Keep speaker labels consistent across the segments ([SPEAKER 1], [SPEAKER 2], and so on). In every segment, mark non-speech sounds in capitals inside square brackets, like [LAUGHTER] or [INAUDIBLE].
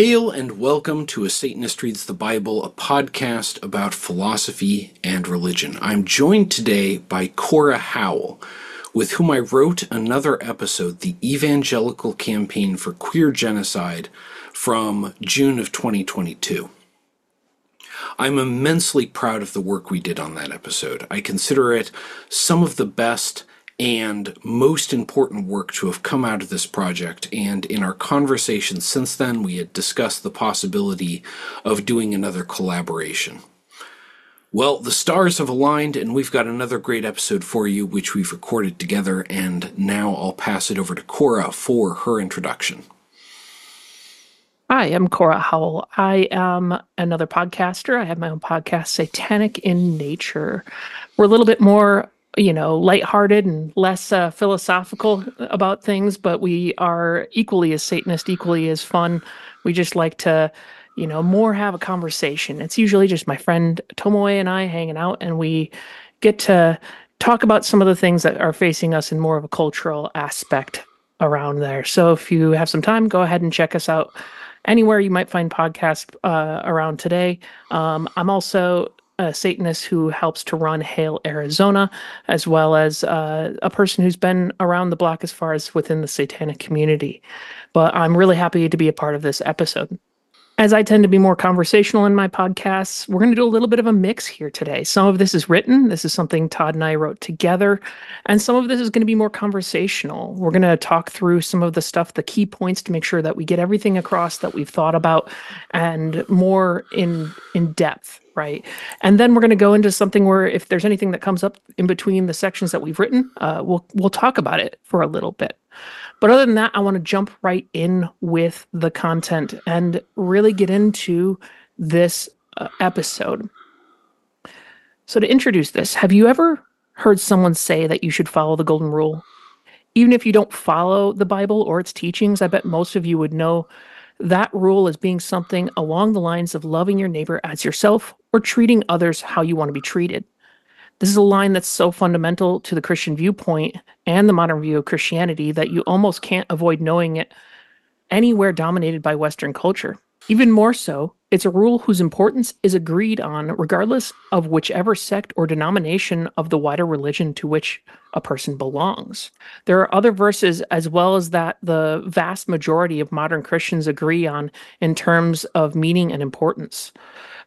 [SPEAKER 1] Hail and welcome to A Satanist Reads the Bible, a podcast about philosophy and religion. I'm joined today by Cora Howell, with whom I wrote another episode, The Evangelical Campaign for Queer Genocide, from June of 2022. I'm immensely proud of the work we did on that episode. I consider it some of the best and most important work to have come out of this project. And in our conversations since then, we had discussed the possibility of doing another collaboration. Well, the stars have aligned, and we've got another great episode for you, which we've recorded together. And now I'll pass it over to Cora for her introduction.
[SPEAKER 2] Hi, I'm Cora Howell. I am another podcaster. I have my own podcast, Satanic in Nature. We're a little bit more you know, lighthearted and less uh, philosophical about things, but we are equally as Satanist, equally as fun. We just like to, you know, more have a conversation. It's usually just my friend Tomoe and I hanging out, and we get to talk about some of the things that are facing us in more of a cultural aspect around there. So if you have some time, go ahead and check us out anywhere you might find podcasts uh, around today. Um, I'm also a Satanist who helps to run Hail Arizona, as well as uh, a person who's been around the block as far as within the satanic community. But I'm really happy to be a part of this episode. As I tend to be more conversational in my podcasts, we're going to do a little bit of a mix here today. Some of this is written. This is something Todd and I wrote together. And some of this is going to be more conversational. We're going to talk through some of the stuff, the key points to make sure that we get everything across that we've thought about and more in in depth right? And then we're going to go into something where if there's anything that comes up in between the sections that we've written, uh, we'll we'll talk about it for a little bit. But other than that, I want to jump right in with the content and really get into this uh, episode. So to introduce this, have you ever heard someone say that you should follow the golden rule? Even if you don't follow the Bible or its teachings, I bet most of you would know that rule as being something along the lines of loving your neighbor as yourself or treating others how you want to be treated. This is a line that's so fundamental to the Christian viewpoint and the modern view of Christianity that you almost can't avoid knowing it anywhere dominated by Western culture. Even more so, it's a rule whose importance is agreed on regardless of whichever sect or denomination of the wider religion to which a person belongs. There are other verses as well as that the vast majority of modern Christians agree on in terms of meaning and importance.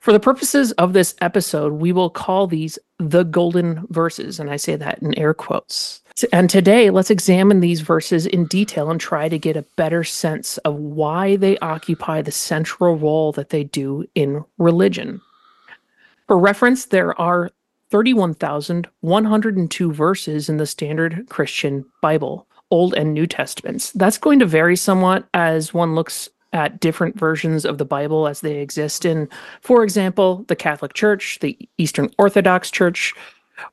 [SPEAKER 2] For the purposes of this episode, we will call these the golden verses, and I say that in air quotes. And today, let's examine these verses in detail and try to get a better sense of why they occupy the central role that they do in religion. For reference, there are 31,102 verses in the standard Christian Bible, Old and New Testaments. That's going to vary somewhat as one looks at different versions of the Bible as they exist in, for example, the Catholic Church, the Eastern Orthodox Church,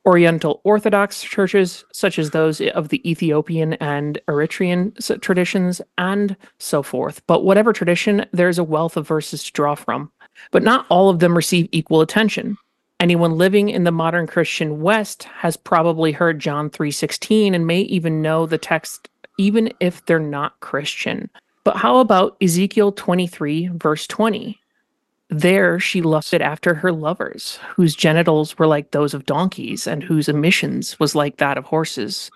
[SPEAKER 2] Oriental Orthodox churches, such as those of the Ethiopian and Eritrean traditions, and so forth. But whatever tradition, there's a wealth of verses to draw from. But not all of them receive equal attention. Anyone living in the modern Christian West has probably heard John 3:16 and may even know the text even if they're not Christian. But how about Ezekiel 23 verse 20? There, she lusted after her lovers, whose genitals were like those of donkeys, and whose emissions was like that of horses.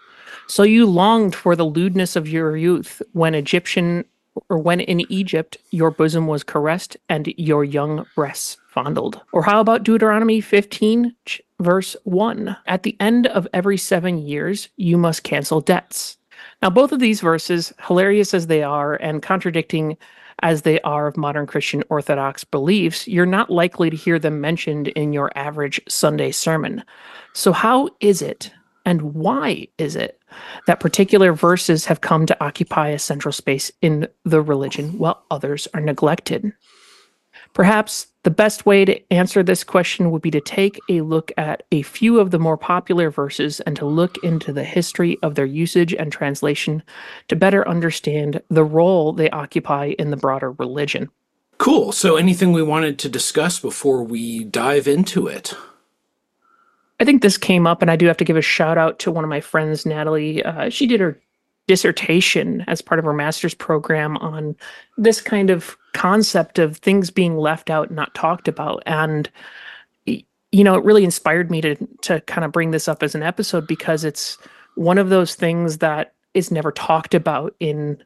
[SPEAKER 2] So you longed for the lewdness of your youth, when Egyptian or when in Egypt your bosom was caressed and your young breasts fondled. Or how about Deuteronomy 15, verse 1? At the end of every seven years, you must cancel debts. Now, both of these verses, hilarious as they are and contradicting as they are of modern Christian Orthodox beliefs, you're not likely to hear them mentioned in your average Sunday sermon. So, how is it and why is it that particular verses have come to occupy a central space in the religion while others are neglected? Perhaps the best way to answer this question would be to take a look at a few of the more popular verses and to look into the history of their usage and translation to better understand the role they occupy in the broader religion.
[SPEAKER 1] Cool. So, anything we wanted to discuss before we dive into it?
[SPEAKER 2] I think this came up, and I do have to give a shout out to one of my friends, Natalie. Uh, she did her dissertation as part of her master's program on this kind of concept of things being left out and not talked about and you know it really inspired me to to kind of bring this up as an episode because it's one of those things that is never talked about in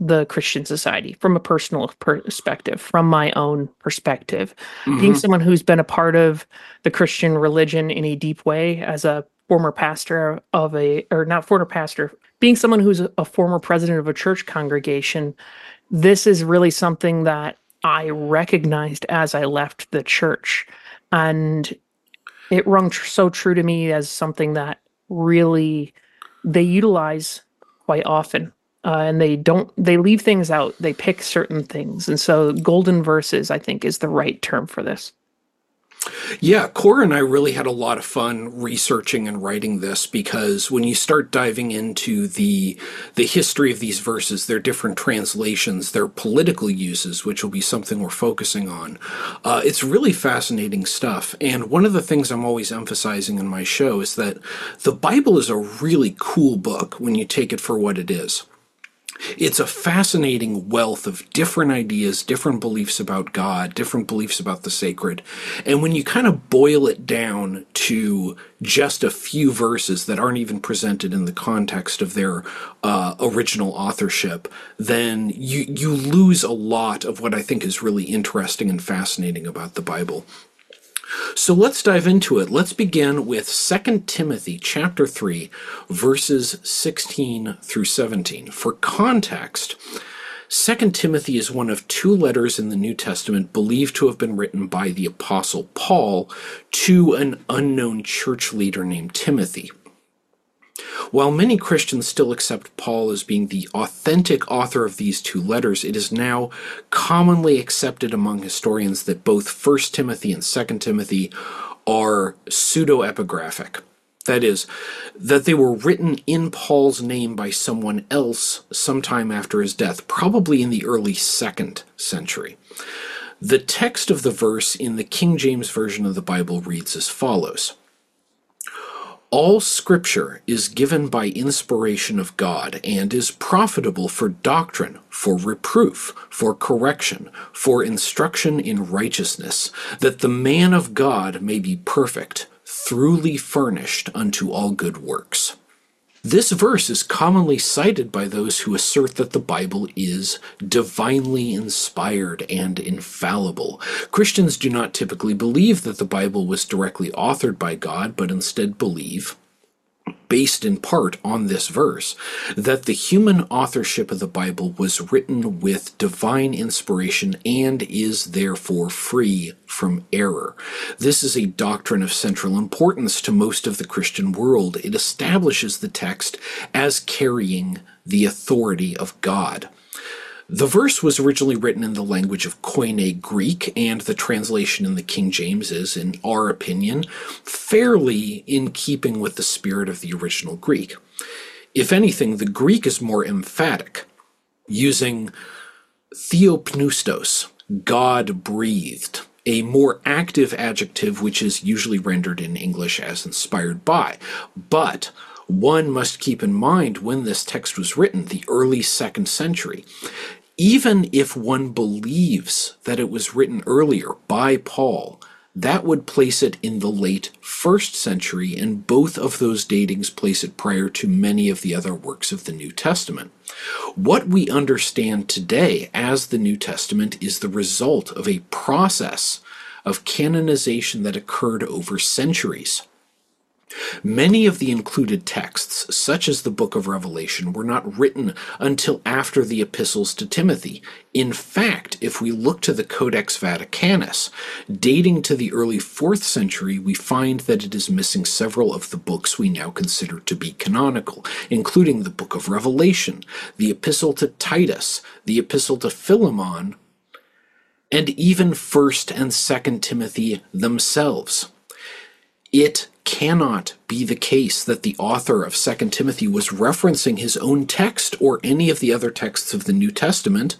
[SPEAKER 2] the Christian society from a personal perspective, from my own perspective. Mm-hmm. Being someone who's been a part of the Christian religion in a deep way as a former pastor of a, or not former pastor, being someone who's a former president of a church congregation, this is really something that I recognized as I left the church. And it rung tr- so true to me as something that really they utilize quite often uh, and they don't they leave things out. They pick certain things. And so golden verses i think is the right term for this
[SPEAKER 1] yeah, Cora and I really had a lot of fun researching and writing this because when you start diving into the the history of these verses, their different translations, their political uses, which will be something we're focusing on, uh, it's really fascinating stuff. And one of the things I'm always emphasizing in my show is that the Bible is a really cool book when you take it for what it is. It's a fascinating wealth of different ideas, different beliefs about God, different beliefs about the sacred. And when you kind of boil it down to just a few verses that aren't even presented in the context of their uh, original authorship, then you, you lose a lot of what I think is really interesting and fascinating about the Bible. So let's dive into it. Let's begin with 2 Timothy chapter 3 verses 16 through 17. For context, 2 Timothy is one of two letters in the New Testament believed to have been written by the apostle Paul to an unknown church leader named Timothy. While many Christians still accept Paul as being the authentic author of these two letters, it is now commonly accepted among historians that both 1 Timothy and 2 Timothy are pseudo-epigraphic. That is, that they were written in Paul's name by someone else sometime after his death, probably in the early second century. The text of the verse in the King James Version of the Bible reads as follows all scripture is given by inspiration of God and is profitable for doctrine, for reproof, for correction, for instruction in righteousness, that the man of God may be perfect, throughly furnished unto all good works. This verse is commonly cited by those who assert that the Bible is divinely inspired and infallible. Christians do not typically believe that the Bible was directly authored by God, but instead believe based in part on this verse, that the human authorship of the Bible was written with divine inspiration and is therefore free from error. This is a doctrine of central importance to most of the Christian world. It establishes the text as carrying the authority of God. The verse was originally written in the language of Koine Greek, and the translation in the King James is, in our opinion, fairly in keeping with the spirit of the original Greek. If anything, the Greek is more emphatic, using theopneustos, God breathed, a more active adjective which is usually rendered in English as inspired by. But one must keep in mind when this text was written, the early second century even if one believes that it was written earlier by Paul, that would place it in the late first century, and both of those datings place it prior to many of the other works of the New Testament. What we understand today as the New Testament is the result of a process of canonization that occurred over centuries. Many of the included texts, such as the book of Revelation, were not written until after the epistles to Timothy. In fact, if we look to the Codex Vaticanus, dating to the early 4th century, we find that it is missing several of the books we now consider to be canonical, including the book of Revelation, the epistle to Titus, the epistle to Philemon, and even 1st and 2nd Timothy themselves. It cannot be the case that the author of 2 Timothy was referencing his own text or any of the other texts of the New Testament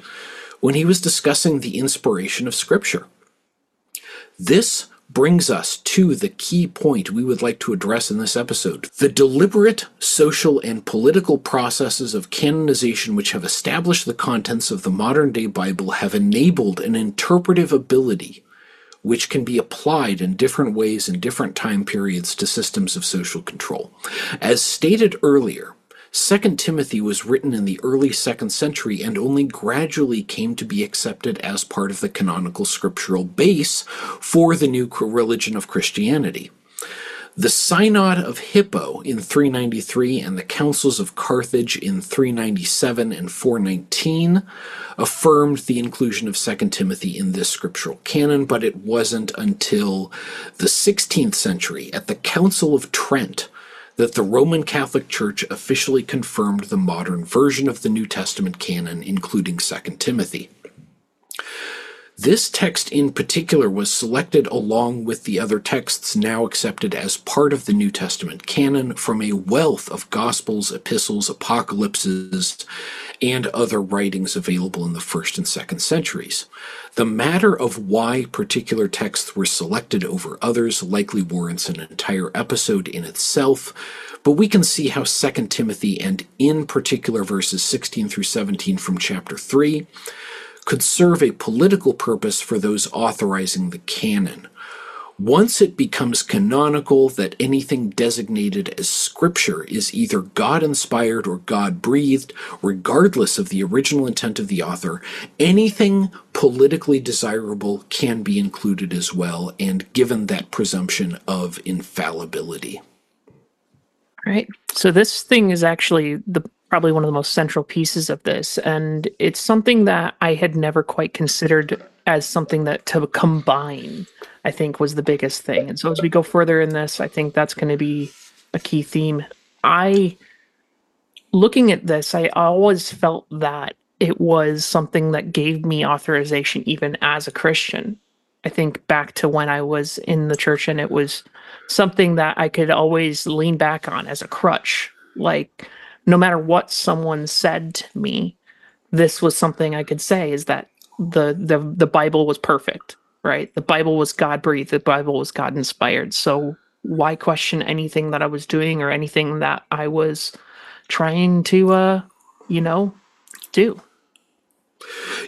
[SPEAKER 1] when he was discussing the inspiration of Scripture. This brings us to the key point we would like to address in this episode. The deliberate social and political processes of canonization which have established the contents of the modern day Bible have enabled an interpretive ability which can be applied in different ways in different time periods to systems of social control. As stated earlier, 2 Timothy was written in the early 2nd century and only gradually came to be accepted as part of the canonical scriptural base for the new religion of Christianity. The Synod of Hippo in 393 and the Councils of Carthage in 397 and 419 affirmed the inclusion of 2 Timothy in this scriptural canon, but it wasn't until the 16th century at the Council of Trent that the Roman Catholic Church officially confirmed the modern version of the New Testament canon, including 2 Timothy. This text in particular was selected along with the other texts now accepted as part of the New Testament canon from a wealth of Gospels, epistles, apocalypses, and other writings available in the first and second centuries. The matter of why particular texts were selected over others likely warrants an entire episode in itself, but we can see how 2 Timothy, and in particular verses 16 through 17 from chapter 3, could serve a political purpose for those authorizing the canon. Once it becomes canonical that anything designated as scripture is either God inspired or God breathed, regardless of the original intent of the author, anything politically desirable can be included as well, and given that presumption of infallibility.
[SPEAKER 2] Right. So this thing is actually the probably one of the most central pieces of this and it's something that I had never quite considered as something that to combine I think was the biggest thing. And so as we go further in this, I think that's going to be a key theme. I looking at this, I always felt that it was something that gave me authorization even as a Christian. I think back to when I was in the church and it was something that I could always lean back on as a crutch. Like no matter what someone said to me, this was something I could say is that the the the Bible was perfect right? The Bible was God breathed, the Bible was God inspired. So why question anything that I was doing or anything that I was trying to uh, you know, do?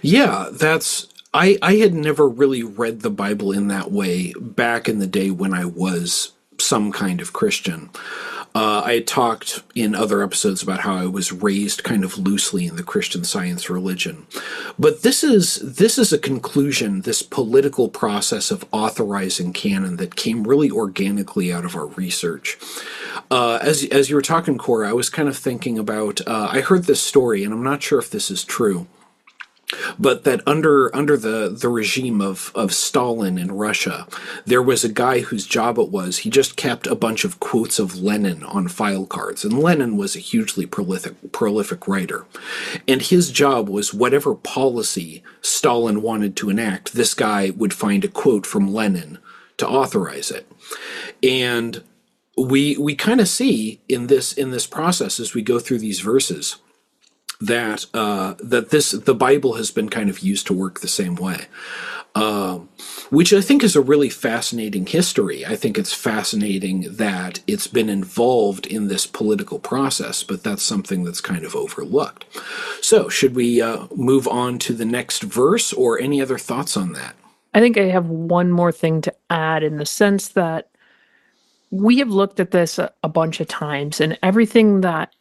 [SPEAKER 1] Yeah, that's I I had never really read the Bible in that way back in the day when I was some kind of Christian. Uh, I had talked in other episodes about how I was raised kind of loosely in the Christian Science religion, but this is this is a conclusion, this political process of authorizing canon that came really organically out of our research. Uh, as as you were talking, Cora, I was kind of thinking about. Uh, I heard this story, and I'm not sure if this is true but that under under the the regime of of Stalin in Russia, there was a guy whose job it was he just kept a bunch of quotes of Lenin on file cards, and Lenin was a hugely prolific prolific writer, and his job was whatever policy Stalin wanted to enact, this guy would find a quote from Lenin to authorize it, and we we kind of see in this in this process as we go through these verses that uh, that this the Bible has been kind of used to work the same way, uh, which I think is a really fascinating history. I think it's fascinating that it's been involved in this political process, but that's something that's kind of overlooked. So, should we uh, move on to the next verse, or any other thoughts on that?
[SPEAKER 2] I think I have one more thing to add in the sense that we have looked at this a, a bunch of times, and everything that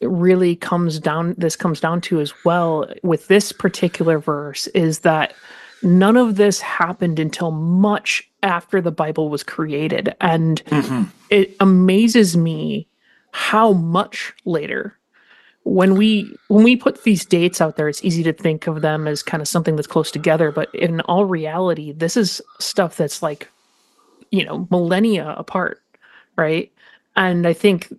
[SPEAKER 2] really comes down this comes down to as well with this particular verse is that none of this happened until much after the bible was created. And mm-hmm. it amazes me how much later when we when we put these dates out there it's easy to think of them as kind of something that's close together. But in all reality this is stuff that's like you know millennia apart right? And i think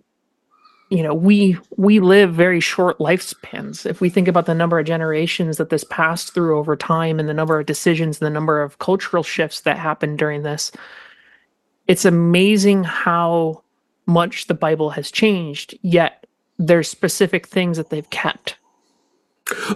[SPEAKER 2] you know we we live very short lifespans. If we think about the number of generations that this passed through over time and the number of decisions and the number of cultural shifts that happened during this it's amazing how much the bible has changed yet there's specific things that they've kept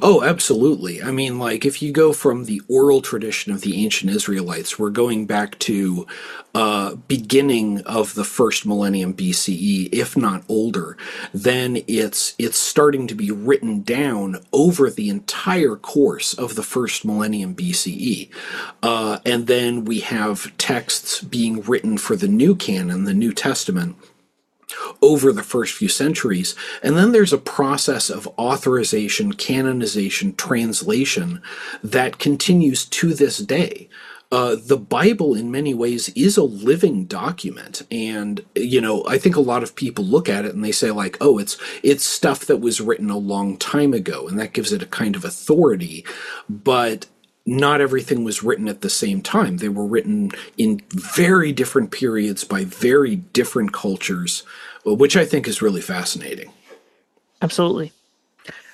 [SPEAKER 1] Oh, absolutely. I mean, like, if you go from the oral tradition of the ancient Israelites, we're going back to uh, beginning of the first millennium BCE, if not older, then it's it's starting to be written down over the entire course of the first millennium BCE, uh, and then we have texts being written for the new canon, the New Testament over the first few centuries. And then there's a process of authorization, canonization, translation that continues to this day. Uh, the Bible, in many ways, is a living document, and you know, I think a lot of people look at it and they say, like, "Oh, it's it's stuff that was written a long time ago," and that gives it a kind of authority. But not everything was written at the same time. They were written in very different periods by very different cultures, uh, which I think is really fascinating.
[SPEAKER 2] Absolutely.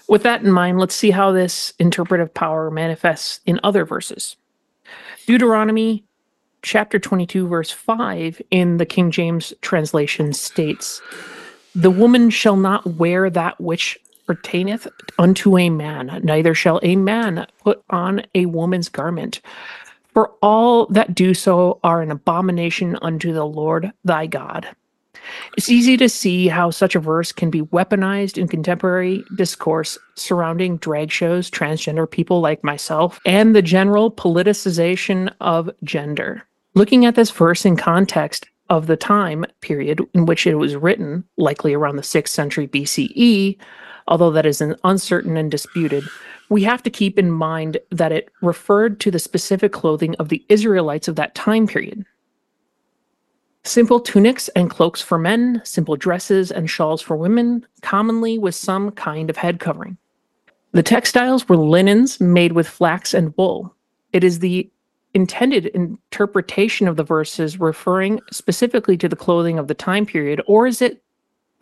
[SPEAKER 2] With that in mind, let's see how this interpretive power manifests in other verses. Deuteronomy chapter 22, verse 5 in the King James translation states, The woman shall not wear that which pertaineth unto a man, neither shall a man put on a woman's garment. For all that do so are an abomination unto the Lord thy God. It's easy to see how such a verse can be weaponized in contemporary discourse surrounding drag shows, transgender people like myself, and the general politicization of gender. Looking at this verse in context of the time period in which it was written, likely around the 6th century BCE, although that is uncertain and disputed, we have to keep in mind that it referred to the specific clothing of the Israelites of that time period. Simple tunics and cloaks for men, simple dresses and shawls for women, commonly with some kind of head covering. The textiles were linens made with flax and wool. It is the intended interpretation of the verses referring specifically to the clothing of the time period, or is it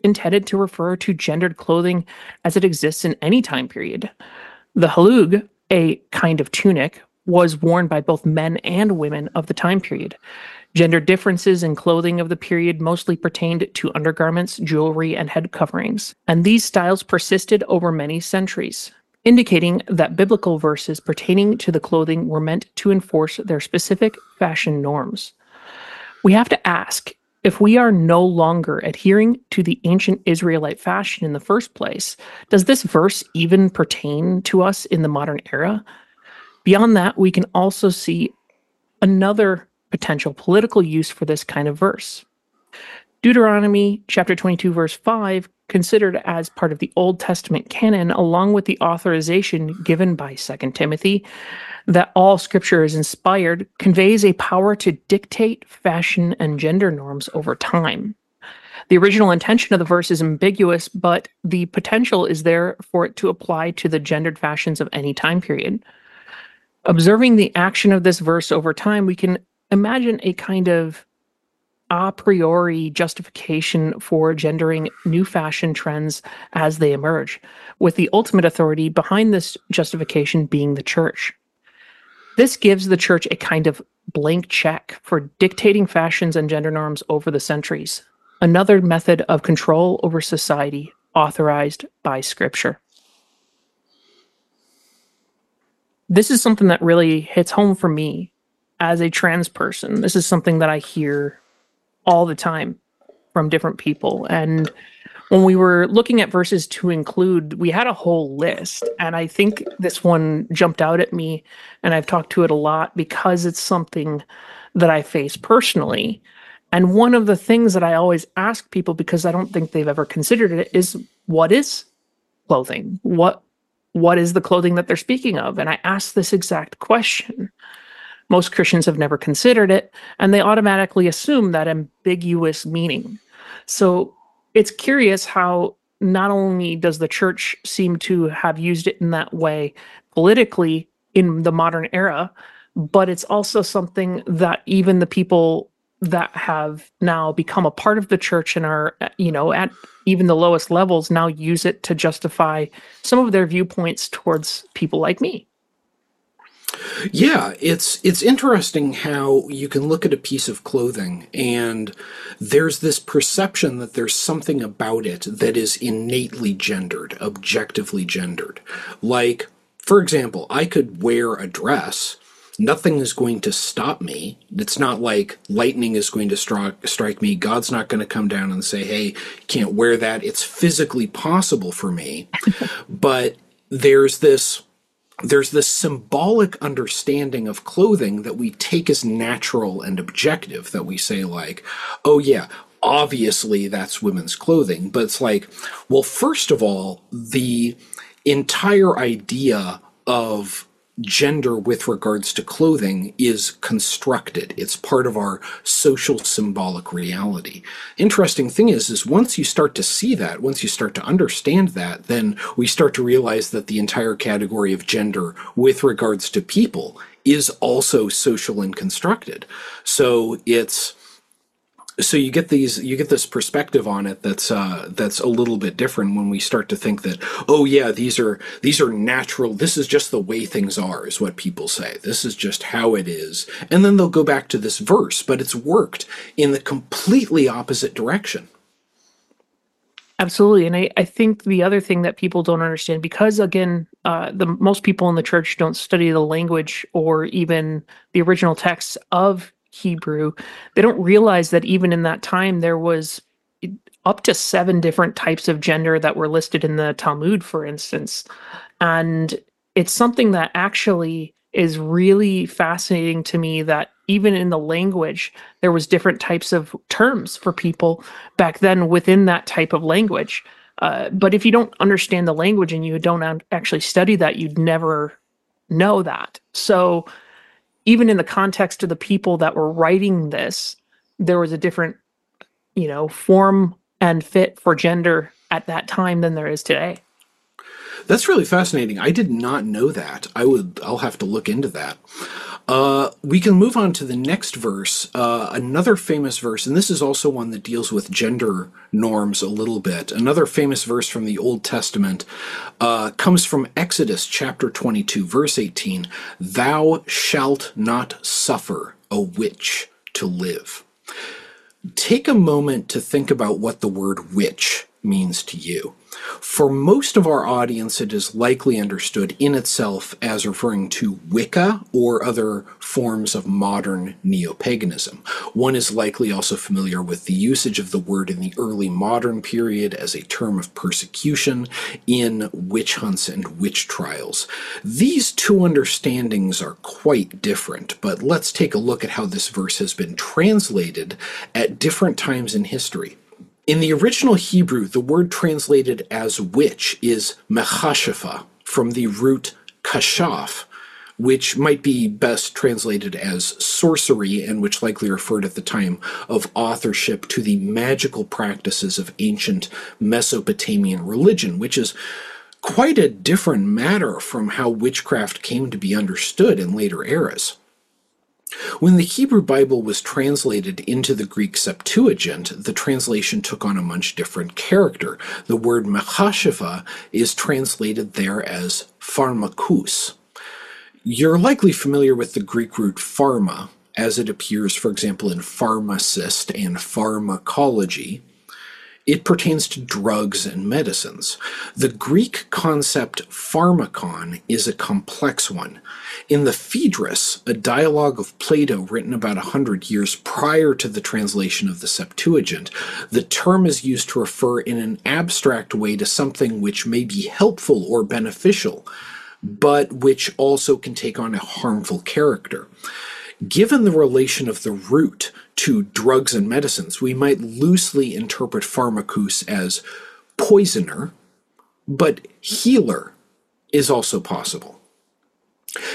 [SPEAKER 2] intended to refer to gendered clothing as it exists in any time period? The halug, a kind of tunic, was worn by both men and women of the time period. Gender differences in clothing of the period mostly pertained to undergarments, jewelry, and head coverings, and these styles persisted over many centuries, indicating that biblical verses pertaining to the clothing were meant to enforce their specific fashion norms. We have to ask if we are no longer adhering to the ancient Israelite fashion in the first place, does this verse even pertain to us in the modern era? Beyond that, we can also see another potential political use for this kind of verse. Deuteronomy chapter 22, verse 5, considered as part of the Old Testament canon, along with the authorization given by 2 Timothy that all scripture is inspired, conveys a power to dictate fashion and gender norms over time. The original intention of the verse is ambiguous, but the potential is there for it to apply to the gendered fashions of any time period. Observing the action of this verse over time, we can imagine a kind of a priori justification for gendering new fashion trends as they emerge, with the ultimate authority behind this justification being the church. This gives the church a kind of blank check for dictating fashions and gender norms over the centuries, another method of control over society authorized by scripture. This is something that really hits home for me as a trans person, this is something that I hear all the time from different people. And when we were looking at verses to include, we had a whole list. And I think this one jumped out at me, and I've talked to it a lot because it's something that I face personally. And one of the things that I always ask people, because I don't think they've ever considered it, is what is clothing? What what is the clothing that they're speaking of? And I ask this exact question. Most Christians have never considered it, and they automatically assume that ambiguous meaning. So it's curious how not only does the church seem to have used it in that way politically in the modern era, but it's also something that even the people that have now become a part of the church and are, uh, you know, at even the lowest levels now use it to justify some of their viewpoints towards people like me.
[SPEAKER 1] Yeah, it's it's interesting how you can look at a piece of clothing and there's this perception that there's something about it that is innately gendered, objectively gendered. Like, for example, I could wear a dress nothing is going to stop me. It's not like lightning is going to stri- strike me. God's not going to come down and say, hey, can't wear that. It's physically possible for me. [LAUGHS] but there's this there's this symbolic understanding of clothing that we take as natural and objective that we say like oh yeah obviously that's women's clothing. But it's like well first of all the entire idea of gender with regards to clothing is constructed. It's part of our social symbolic reality. Interesting thing is, is once you start to see that, once you start to understand that, then we start to realize that the entire category of gender with regards to people is also social and constructed. So it's, so you get these you get this perspective on it that's uh, that's a little bit different when we start to think that oh yeah these are these are natural this is just the way things are is what people say. This is just how it is. And then they'll go back to this verse but it's worked in the completely opposite direction.
[SPEAKER 2] Absolutely. And i, I think the other thing that people don't understand because again uh, the most people in the church don't study the language or even the original texts of Hebrew, they don't realize that even in that time there was up to seven different types of gender that were listed in the Talmud, for instance. And it's something that actually is really fascinating to me that even in the language there was different types of terms for people back then within that type of language uh, but if you don't understand the language and you don't actually study that you'd never know that so even in the context of the people that were writing this, there was a different, you know, form and fit for gender at that time than there is today.
[SPEAKER 1] That's really fascinating. I did not know that. I would. I'll have to look into that. Uh, we can move on to the next verse, uh, another famous verse, and this is also one that deals with gender norms a little bit. Another famous verse from the Old Testament uh, comes from Exodus chapter 22, verse 18 Thou shalt not suffer a witch to live. Take a moment to think about what the word witch means to you. For most of our audience, it is likely understood in itself as referring to Wicca or other forms of modern neo paganism. One is likely also familiar with the usage of the word in the early modern period as a term of persecution in witch hunts and witch trials. These two understandings are quite different, but let's take a look at how this verse has been translated at different times in history. In the original Hebrew, the word translated as witch is mechashefa, from the root kashaf, which might be best translated as sorcery and which likely referred at the time of authorship to the magical practices of ancient Mesopotamian religion, which is quite a different matter from how witchcraft came to be understood in later eras. When the Hebrew Bible was translated into the Greek Septuagint, the translation took on a much different character. The word mechashefa is translated there as pharmakous. You're likely familiar with the Greek root pharma, as it appears, for example, in pharmacist and pharmacology. It pertains to drugs and medicines. The Greek concept pharmakon is a complex one. In the Phaedrus, a dialogue of Plato written about a hundred years prior to the translation of the Septuagint, the term is used to refer in an abstract way to something which may be helpful or beneficial, but which also can take on a harmful character. Given the relation of the root to drugs and medicines, we might loosely interpret pharmakous as poisoner, but healer is also possible.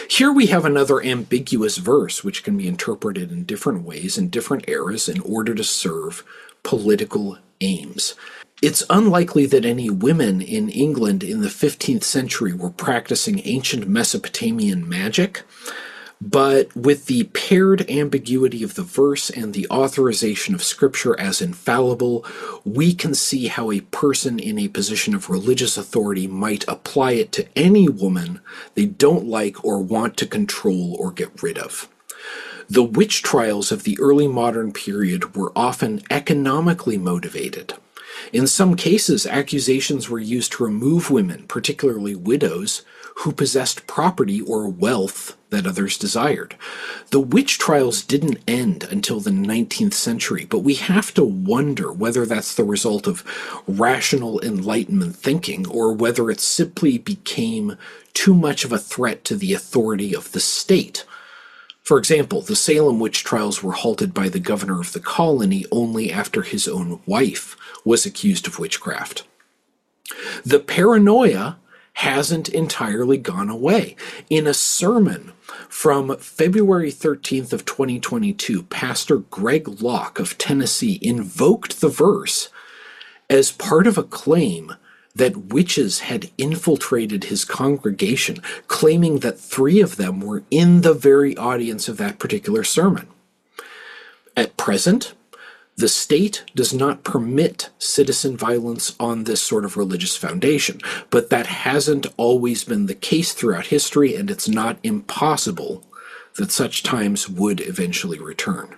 [SPEAKER 1] Here we have another ambiguous verse which can be interpreted in different ways in different eras in order to serve political aims. It's unlikely that any women in England in the 15th century were practicing ancient Mesopotamian magic, But with the paired ambiguity of the verse and the authorization of Scripture as infallible, we can see how a person in a position of religious authority might apply it to any woman they don't like or want to control or get rid of. The witch trials of the early modern period were often economically motivated. In some cases, accusations were used to remove women, particularly widows, who possessed property or wealth that others desired. The witch trials didn't end until the 19th century, but we have to wonder whether that's the result of rational Enlightenment thinking or whether it simply became too much of a threat to the authority of the state. For example, the Salem witch trials were halted by the governor of the colony only after his own wife was accused of witchcraft. The paranoia hasn't entirely gone away. In a sermon from February 13th of 2022, Pastor Greg Locke of Tennessee invoked the verse as part of a claim that witches had infiltrated his congregation, claiming that three of them were in the very audience of that particular sermon. At present, the state does not permit citizen violence on this sort of religious foundation, but that hasn't always been the case throughout history, and it's not impossible that such times would eventually return.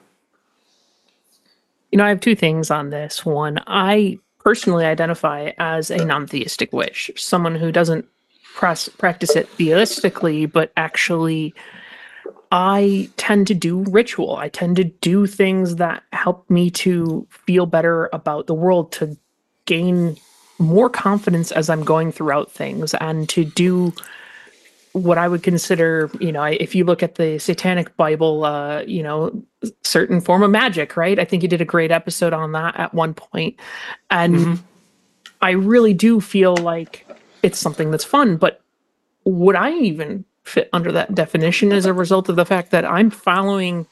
[SPEAKER 2] You know, I have two things on this. One, I personally identify as a non theistic witch, someone who doesn't practice it theistically, but actually I tend to do ritual. I tend to do things that help me to feel better about the world, to gain more confidence as I'm going throughout things, and to do what I would consider, you know, if you look at the Satanic Bible, uh, you know, certain form of magic, right? I think you did a great episode on that at one point. And mm-hmm. I really do feel like it's something that's fun, but would I even fit under that definition as a result of the fact that I'm following,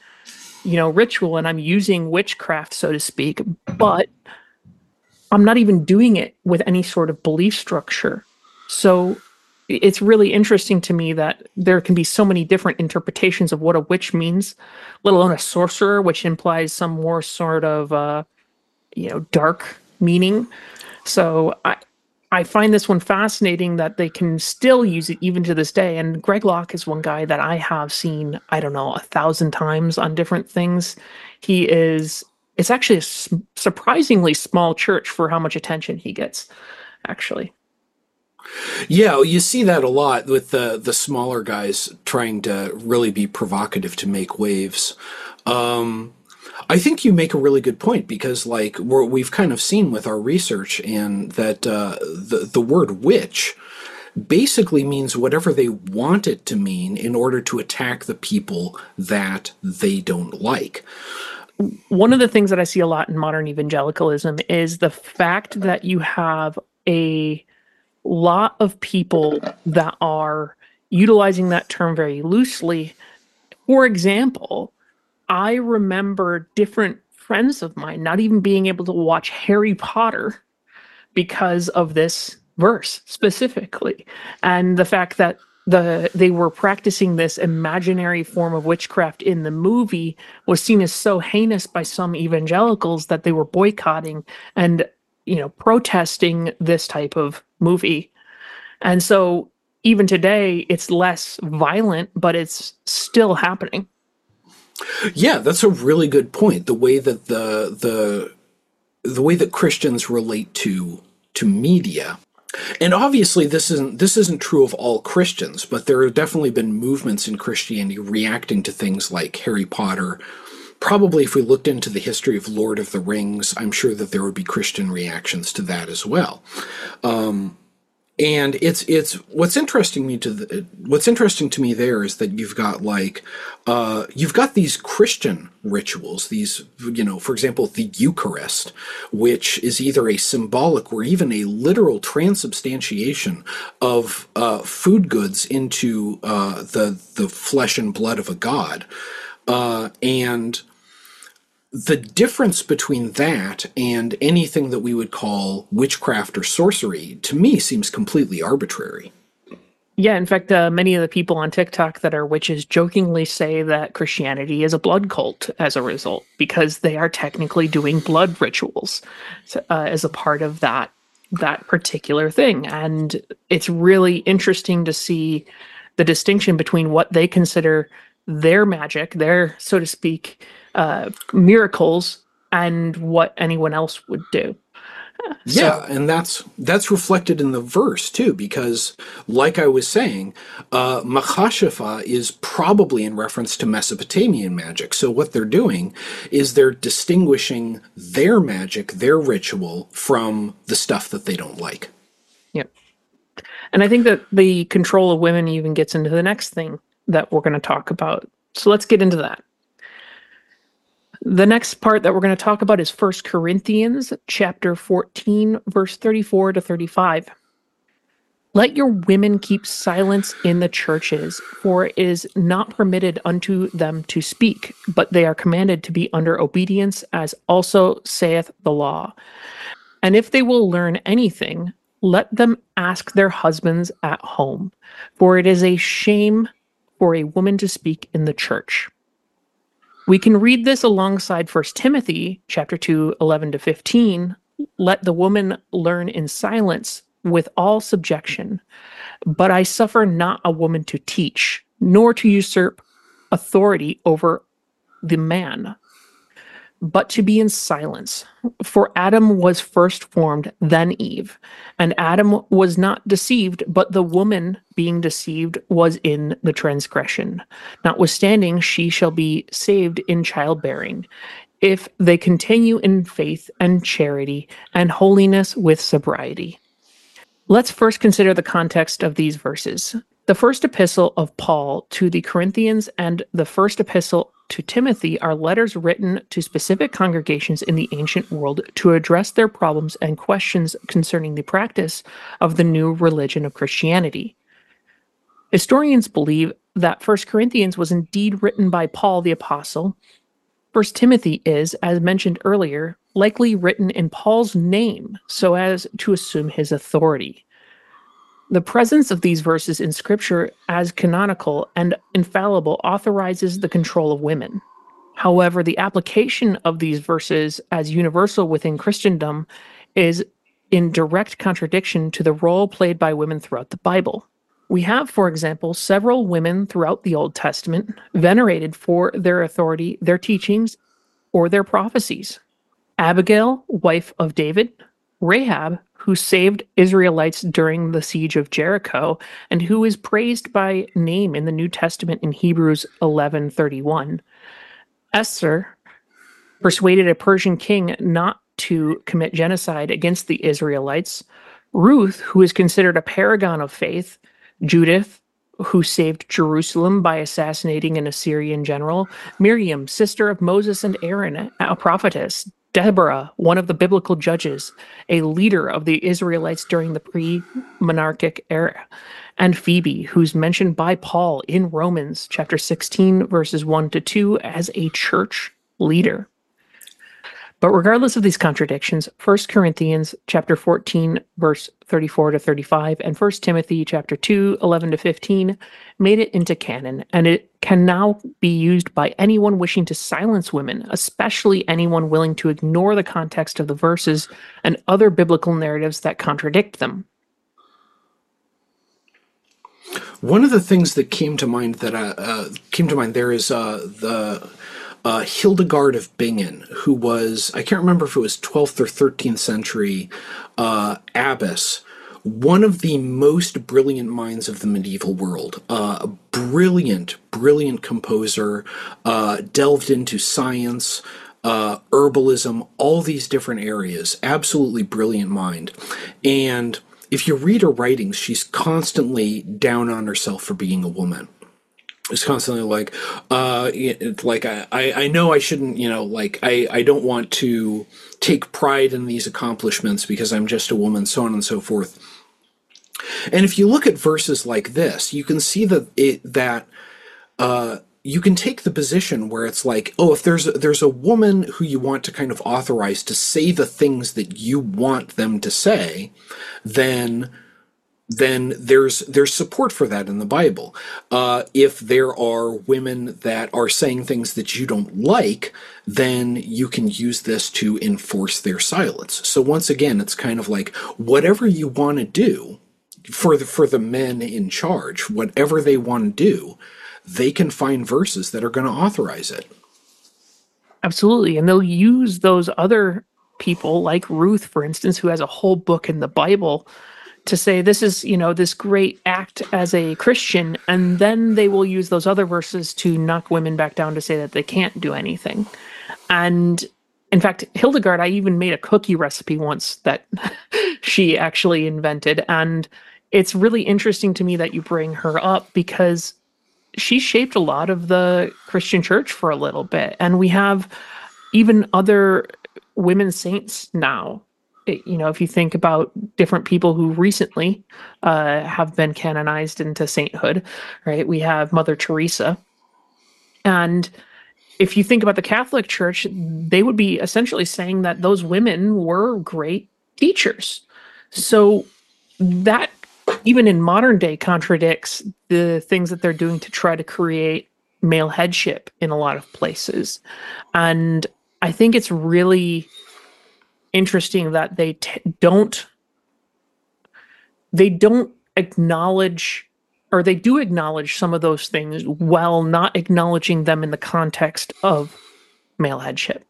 [SPEAKER 2] you know, ritual and I'm using witchcraft, so to speak, but I'm not even doing it with any sort of belief structure. So it's really interesting to me that there can be so many different interpretations of what a witch means, let alone a sorcerer, which implies some more sort of, uh, you know, dark meaning. So I, I find this one fascinating that they can still use it even to this day. And Greg Locke is one guy that I have seen, I don't know, a thousand times on different things. He is, it's actually a surprisingly small church for how much attention he gets, actually.
[SPEAKER 1] Yeah, you see that a lot with the the smaller guys trying to really be provocative to make waves. Um, I think you make a really good point because, like, we have kind of seen with our research, and that uh, the the word witch basically means whatever they want it to mean in order to attack the people that they don't like.
[SPEAKER 2] One of the things that I see a lot in modern evangelicalism is the fact that you have a lot of people that are utilizing that term very loosely. For example, I remember different friends of mine not even being able to watch Harry Potter because of this verse specifically. And the fact that the they were practicing this imaginary form of witchcraft in the movie was seen as so heinous by some evangelicals that they were boycotting and you know protesting this type of movie. And so even today it's less violent but it's still happening
[SPEAKER 1] yeah, that's a really good point. The way that the the the way that Christians relate to to media. And obviously this isn't this isn't true of all Christians, but there have definitely been movements in Christianity reacting to things like Harry Potter. Probably if we looked into the history of Lord of the Rings, I'm sure that there would be Christian reactions to that as well. Um, and it's it's what's interesting me to the, what's interesting to me there is that you've got like uh, you've got these Christian rituals, these you know, for example, the Eucharist, which is either a symbolic or even a literal transubstantiation of uh, food goods into uh, the the flesh and blood of a god, uh, and the difference between that and anything that we would call witchcraft or sorcery to me seems completely arbitrary.
[SPEAKER 2] Yeah, in fact, uh, many of the people on TikTok that are witches jokingly say that Christianity is a blood cult as a result because they are technically doing blood rituals uh, as a part of that that particular thing, and it's really interesting to see the distinction between what they consider their magic, their so to speak, uh, miracles, and what anyone else would do.
[SPEAKER 1] Yeah, and that's that's reflected in the verse too, because like I was saying, uh, mechashefa is probably in reference to Mesopotamian magic. So what they're doing is they're distinguishing their magic, their ritual, from the stuff that they don't like.
[SPEAKER 2] Yep. And I think that the control of women even gets into the next thing that we're going to talk about. So let's get into that. The next part that we're going to talk about is First Corinthians chapter 14 verse 34 to 35. Let your women keep silence in the churches, for it is not permitted unto them to speak, but they are commanded to be under obedience, as also saith the law. And if they will learn anything, let them ask their husbands at home, for it is a shame for a woman to speak in the church. We can read this alongside First Timothy chapter 2, 11 to 15. Let the woman learn in silence with all subjection. But I suffer not a woman to teach, nor to usurp authority over the man, but to be in silence. For Adam was first formed, then Eve. And Adam was not deceived, but the woman being deceived was in the transgression. Notwithstanding, she shall be saved in childbearing, if they continue in faith and charity and holiness with sobriety. Let's first consider the context of these verses. The first epistle of Paul to the Corinthians and the first epistle to Timothy are letters written to specific congregations in the ancient world to address their problems and questions concerning the practice of the new religion of Christianity. Historians believe that 1 Corinthians was indeed written by Paul the apostle. 1 Timothy is, as mentioned earlier, likely written in Paul's name so as to assume his authority. The presence of these verses in scripture as canonical and infallible authorizes the control of women. However, the application of these verses as universal within Christendom is in direct contradiction to the role played by women throughout the Bible. We have, for example, several women throughout the Old Testament venerated for their authority, their teachings, or their prophecies. Abigail, wife of David, Rahab, who saved Israelites during the siege of Jericho and who is praised by name in the New Testament in Hebrews 11:31. Esther persuaded a Persian king not to commit genocide against the Israelites. Ruth, who is considered a paragon of faith, Judith, who saved Jerusalem by assassinating an Assyrian general, Miriam, sister of Moses and Aaron, a prophetess, Deborah, one of the biblical judges, a leader of the Israelites during the pre monarchic era, and Phoebe, who's mentioned by Paul in Romans chapter 16, verses 1 to 2, as a church leader. But regardless of these contradictions, 1 Corinthians chapter 14 verse 34 to 35 and 1 Timothy chapter 2 11 to 15 made it into canon and it can now be used by anyone wishing to silence women, especially anyone willing to ignore the context of the verses and other biblical narratives that contradict them.
[SPEAKER 1] One of the things that came to mind that uh, uh, came to mind there is uh, the uh, Hildegard of Bingen, who was, I can't remember if it was 12th or 13th century uh, abbess, one of the most brilliant minds of the medieval world. Uh, brilliant, brilliant composer, uh, delved into science, uh, herbalism, all these different areas. Absolutely brilliant mind. And if you read her writings, she's constantly down on herself for being a woman it's constantly like uh like I, I know i shouldn't you know like i i don't want to take pride in these accomplishments because i'm just a woman so on and so forth. And if you look at verses like this you can see that it that uh you can take the position where it's like oh if there's a, there's a woman who you want to kind of authorize to say the things that you want them to say then then there's there's support for that in the Bible. Uh, if there are women that are saying things that you don't like, then you can use this to enforce their silence. So once again, it's kind of like whatever you want to do for the for the men in charge, whatever they want to do, they can find verses that are going to authorize it.
[SPEAKER 2] Absolutely, and they'll use those other people like Ruth, for instance, who has a whole book in the Bible to say this is you know this great act as a christian and then they will use those other verses to knock women back down to say that they can't do anything. And in fact hildegard i even made a cookie recipe once that [LAUGHS] she actually invented and it's really interesting to me that you bring her up because she shaped a lot of the christian church for a little bit and we have even other women saints now you know, if you think about different people who recently uh, have been canonized into sainthood, right? We have Mother Teresa. And if you think about the Catholic Church, they would be essentially saying that those women were great teachers. So that, even in modern day, contradicts the things that they're doing to try to create male headship in a lot of places. And I think it's really interesting that they t- don't they don't acknowledge or they do acknowledge some of those things while not acknowledging them in the context of male headship.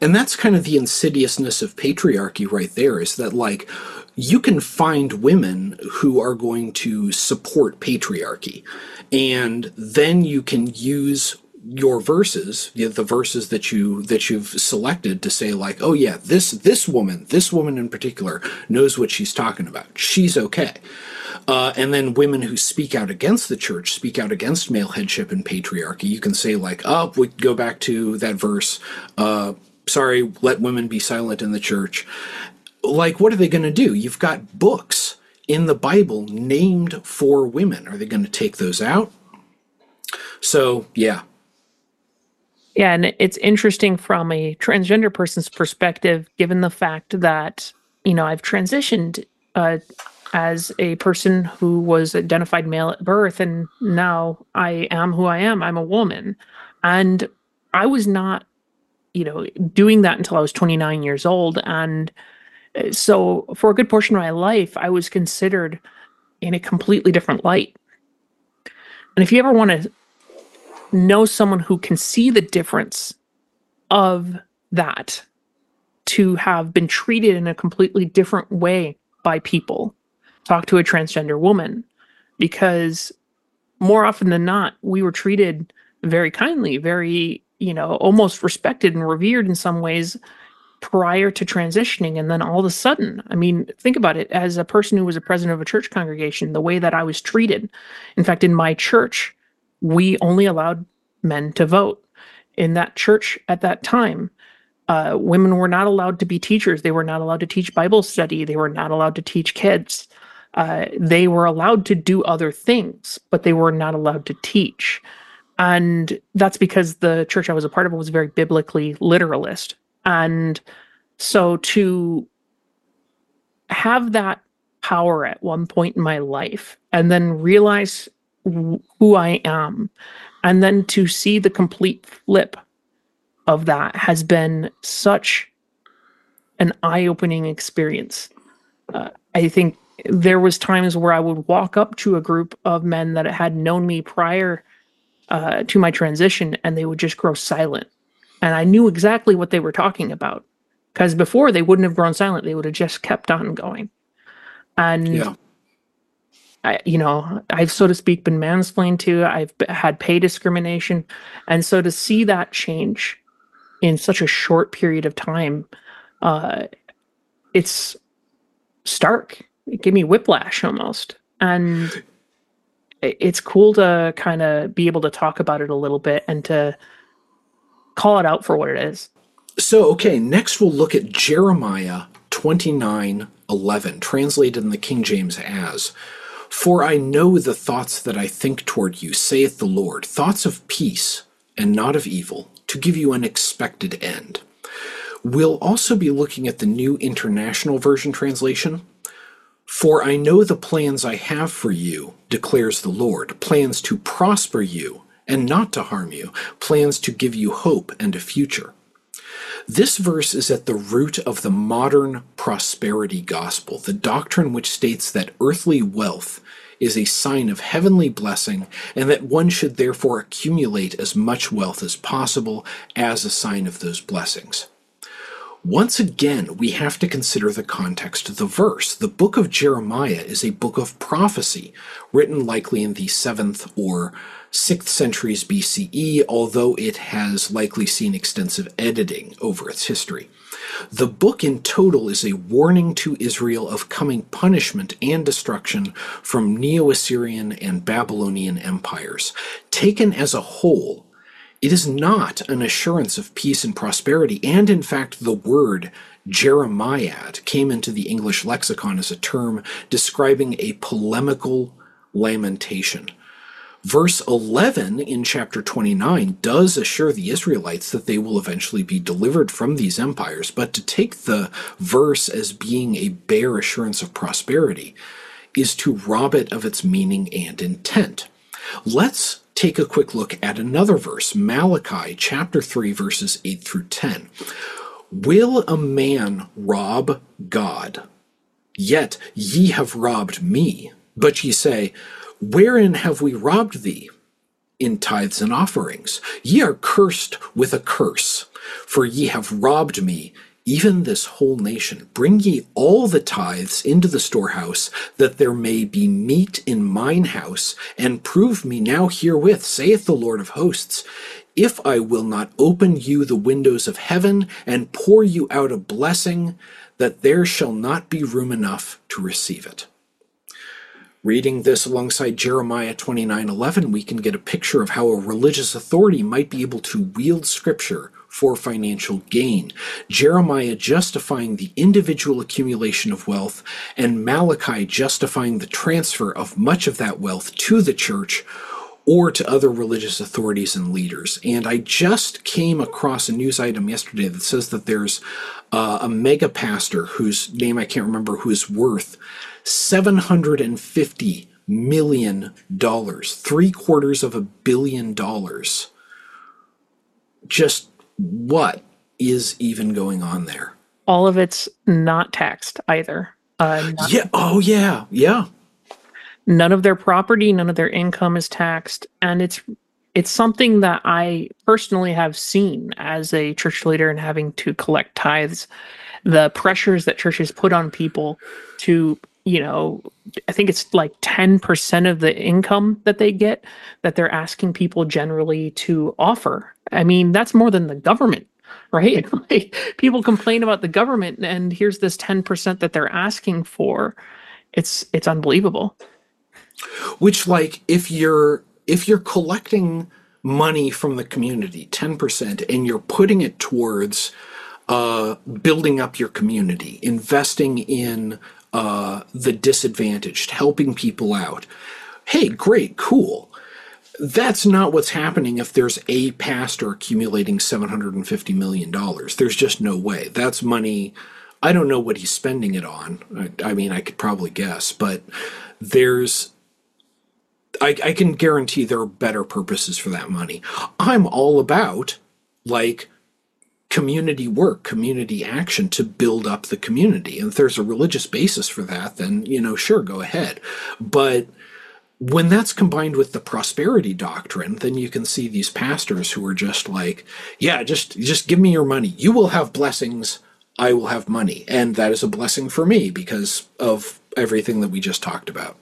[SPEAKER 1] And that's kind of the insidiousness of patriarchy right there is that like you can find women who are going to support patriarchy and then you can use your verses, you know, the verses that you that you've selected to say like, oh yeah, this this woman, this woman in particular knows what she's talking about. She's okay. Uh, and then women who speak out against the church, speak out against male headship and patriarchy. You can say like, oh, we go back to that verse. Uh, sorry, let women be silent in the church. Like, what are they going to do? You've got books in the Bible named for women. Are they going to take those out? So, yeah,
[SPEAKER 2] yeah, and it's interesting from a transgender person's perspective, given the fact that, you know, I've transitioned uh, as a person who was identified male at birth, and now I am who I am. I'm a woman. And I was not, you know, doing that until I was 29 years old. And uh, so for a good portion of my life, I was considered in a completely different light. And if you ever want to know someone who can see the difference of that to have been treated in a completely different way by people. Talk to a transgender woman because more often than not we were treated very kindly very you know almost respected and revered in some ways prior to transitioning. And then all of a sudden i mean think about it. As a person who was a president of a church congregation the way that i was treated in fact in my church we only allowed men to vote. In that church at that time, uh, women were not allowed to be teachers. They were not allowed to teach Bible study. They were not allowed to teach kids. Uh, they were allowed to do other things, but they were not allowed to teach. And that's because the church I was a part of was very biblically literalist. And so to have that power at one point in my life and then realize who I am. And then to see the complete flip of that has been such an eye-opening experience. Uh, I think there was times where I would walk up to a group of men that had known me prior uh, to my transition, and they would just grow silent. And I knew exactly what they were talking about because before they wouldn't have grown silent; they would have just kept on going. And yeah. I, you know, I've so to speak been mansplained to. I've had pay discrimination, and so to see that change in such a short period of time, uh, it's stark. It gave me whiplash almost, and it's cool to kind of be able to talk about it a little bit and to call it out for what it is.
[SPEAKER 1] So, okay, next we'll look at Jeremiah 29 11, translated in the King James as for I know the thoughts that I think toward you, saith the Lord, thoughts of peace and not of evil, to give you an expected end. We'll also be looking at the New International Version translation. For I know the plans I have for you, declares the Lord plans to prosper you and not to harm you, plans to give you hope and a future. This verse is at the root of the modern prosperity gospel, the doctrine which states that earthly wealth is a sign of heavenly blessing and that one should therefore accumulate as much wealth as possible as a sign of those blessings. Once again, we have to consider the context of the verse. The book of Jeremiah is a book of prophecy, written likely in the 7th or 6th centuries BCE, although it has likely seen extensive editing over its history. The book in total is a warning to Israel of coming punishment and destruction from Neo Assyrian and Babylonian empires. Taken as a whole, it is not an assurance of peace and prosperity, and in fact, the word Jeremiad came into the English lexicon as a term describing a polemical lamentation. Verse 11 in chapter 29 does assure the Israelites that they will eventually be delivered from these empires, but to take the verse as being a bare assurance of prosperity is to rob it of its meaning and intent. Let's take a quick look at another verse, Malachi chapter 3, verses 8 through 10. Will a man rob God? Yet ye have robbed me. But ye say, Wherein have we robbed thee? In tithes and offerings. Ye are cursed with a curse, for ye have robbed me, even this whole nation. Bring ye all the tithes into the storehouse, that there may be meat in mine house, and prove me now herewith, saith the Lord of hosts, if I will not open you the windows of heaven and pour you out a blessing, that there shall not be room enough to receive it. Reading this alongside Jeremiah 29:11, we can get a picture of how a religious authority might be able to wield scripture for financial gain. Jeremiah justifying the individual accumulation of wealth, and Malachi justifying the transfer of much of that wealth to the church or to other religious authorities and leaders. And I just came across a news item yesterday that says that there's uh, a mega pastor whose name I can't remember who is worth 750 million dollars, three quarters of a billion dollars. Just what is even going on there?
[SPEAKER 2] All of it's not taxed either.
[SPEAKER 1] Uh, not yeah. Oh, yeah. Yeah.
[SPEAKER 2] None of their property, none of their income is taxed, and it's it's something that I personally have seen as a church leader and having to collect tithes. The pressures that churches put on people to you know, I think it's like 10% of the income that they get that they're asking people generally to offer. I mean, that's more than the government, [LAUGHS] right? like, people complain about the government and here's this 10% that they're asking for. It's it's unbelievable.
[SPEAKER 1] Which like if you're if you're collecting money from the community, 10%, and you're putting it towards uh, building up your community, investing in uh, the disadvantaged, helping people out. Hey, great, cool. That's not what's happening if there's a pastor accumulating $750 million. There's just no way. That's money. I don't know what he's spending it on. I, I mean, I could probably guess, but there's I, I, can guarantee there are better purposes for that money. I'm all about like community work, community action to build up the community. And if there's a religious basis for that, then, you know, sure, go ahead. But when that's combined with the prosperity doctrine, then you can see these pastors who are just like, yeah, just just give me your money. You will have blessings, I will have money. And that is a blessing for me because of everything that we just talked about.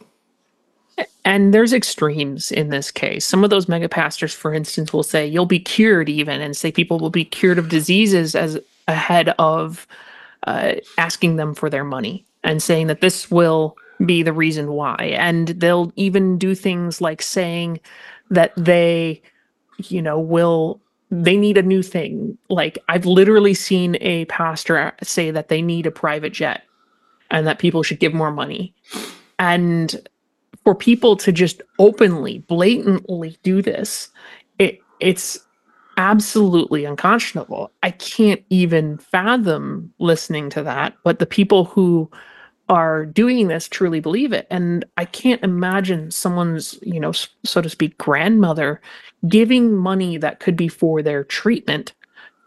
[SPEAKER 2] And there's extremes in this case. Some of those mega pastors, for instance, will say you'll be cured even and say people will be cured of diseases as ahead of uh, asking them for their money and saying that this will be the reason why. And they'll even do things like saying that they, you know, will they need a new thing. Like I've literally seen a pastor say that they need a private jet and that people should give more money. And for people to just openly, blatantly do this, it it's absolutely unconscionable. I can't even fathom listening to that. But the people who are doing this truly believe it. And I can't imagine someone's, you know, so to speak, grandmother giving money that could be for their treatment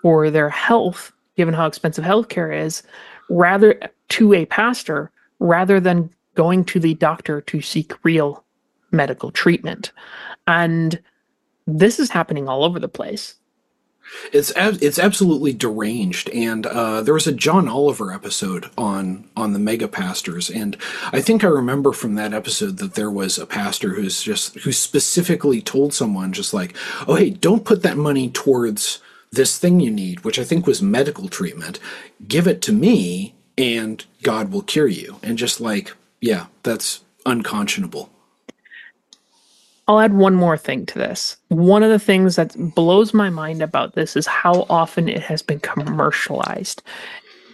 [SPEAKER 2] or their health, given how expensive healthcare is, rather to a pastor rather than going to the doctor to seek real medical treatment. And this is happening all over the place.
[SPEAKER 1] It's it's absolutely deranged, and uh, there was a John Oliver episode on on the mega pastors, and I think I remember from that episode that there was a pastor who's just who specifically told someone just like, "Oh, hey, don't put that money towards this thing you need," which I think was medical treatment. Give it to me, and God will cure you. And just like, yeah, that's unconscionable.
[SPEAKER 2] I'll add one more thing to this. One of the things that blows my mind about this is how often it has been commercialized.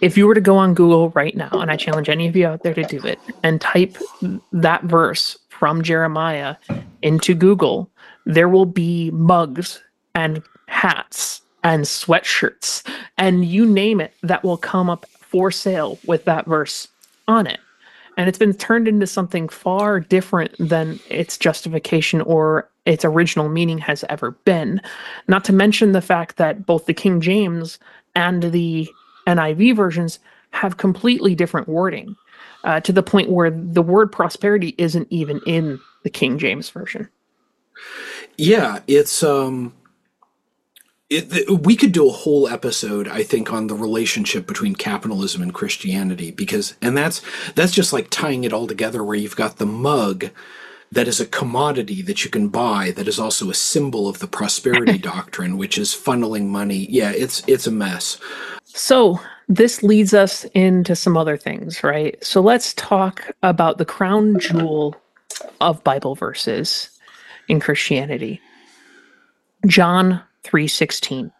[SPEAKER 2] If you were to go on Google right now, and I challenge any of you out there to do it, and type that verse from Jeremiah into Google, there will be mugs and hats and sweatshirts and you name it that will come up for sale with that verse on it and it's been turned into something far different than its justification or its original meaning has ever been. Not to mention the fact that both the King James and the NIV versions have completely different wording uh, to the point where the word prosperity isn't even in the King James version.
[SPEAKER 1] Yeah, it's um it, we could do a whole episode i think on the relationship between capitalism and christianity because and that's that's just like tying it all together where you've got the mug that is a commodity that you can buy that is also a symbol of the prosperity [LAUGHS] doctrine which is funneling money. Yeah it's it's a mess.
[SPEAKER 2] So this leads us into some other things right? So let's talk about the crown jewel of bible verses in christianity. John 3:16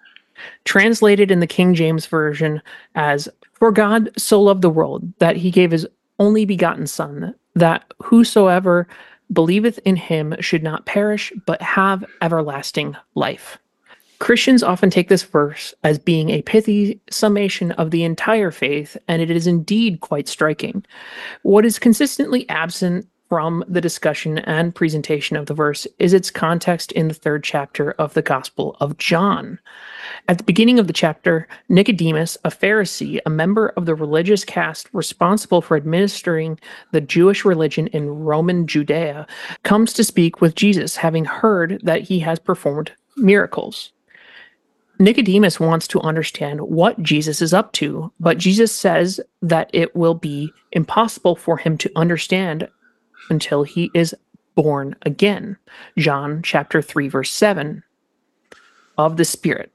[SPEAKER 2] translated in the King James version as for God so loved the world that he gave his only begotten son that whosoever believeth in him should not perish but have everlasting life. Christians often take this verse as being a pithy summation of the entire faith, and it is indeed quite striking. What is consistently absent from the discussion and presentation of the verse is its context in the third chapter of the Gospel of John. At the beginning of the chapter, Nicodemus, a Pharisee, a member of the religious caste responsible for administering the Jewish religion in Roman Judea, comes to speak with Jesus, having heard that he has performed miracles. Nicodemus wants to understand what Jesus is up to, but Jesus says that it will be impossible for him to understand until he is born again. John chapter 3 verse 7 of the spirit.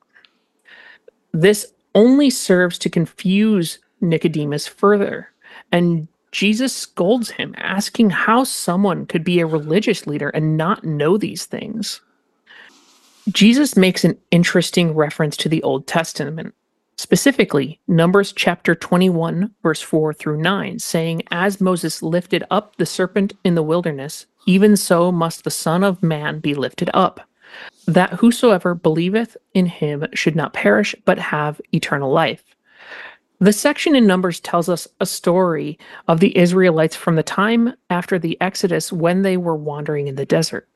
[SPEAKER 2] This only serves to confuse Nicodemus further and Jesus scolds him asking how someone could be a religious leader and not know these things. Jesus makes an interesting reference to the Old Testament Specifically, Numbers chapter 21, verse 4 through 9, saying, As Moses lifted up the serpent in the wilderness, even so must the Son of Man be lifted up, that whosoever believeth in him should not perish, but have eternal life. The section in Numbers tells us a story of the Israelites from the time after the Exodus when they were wandering in the desert.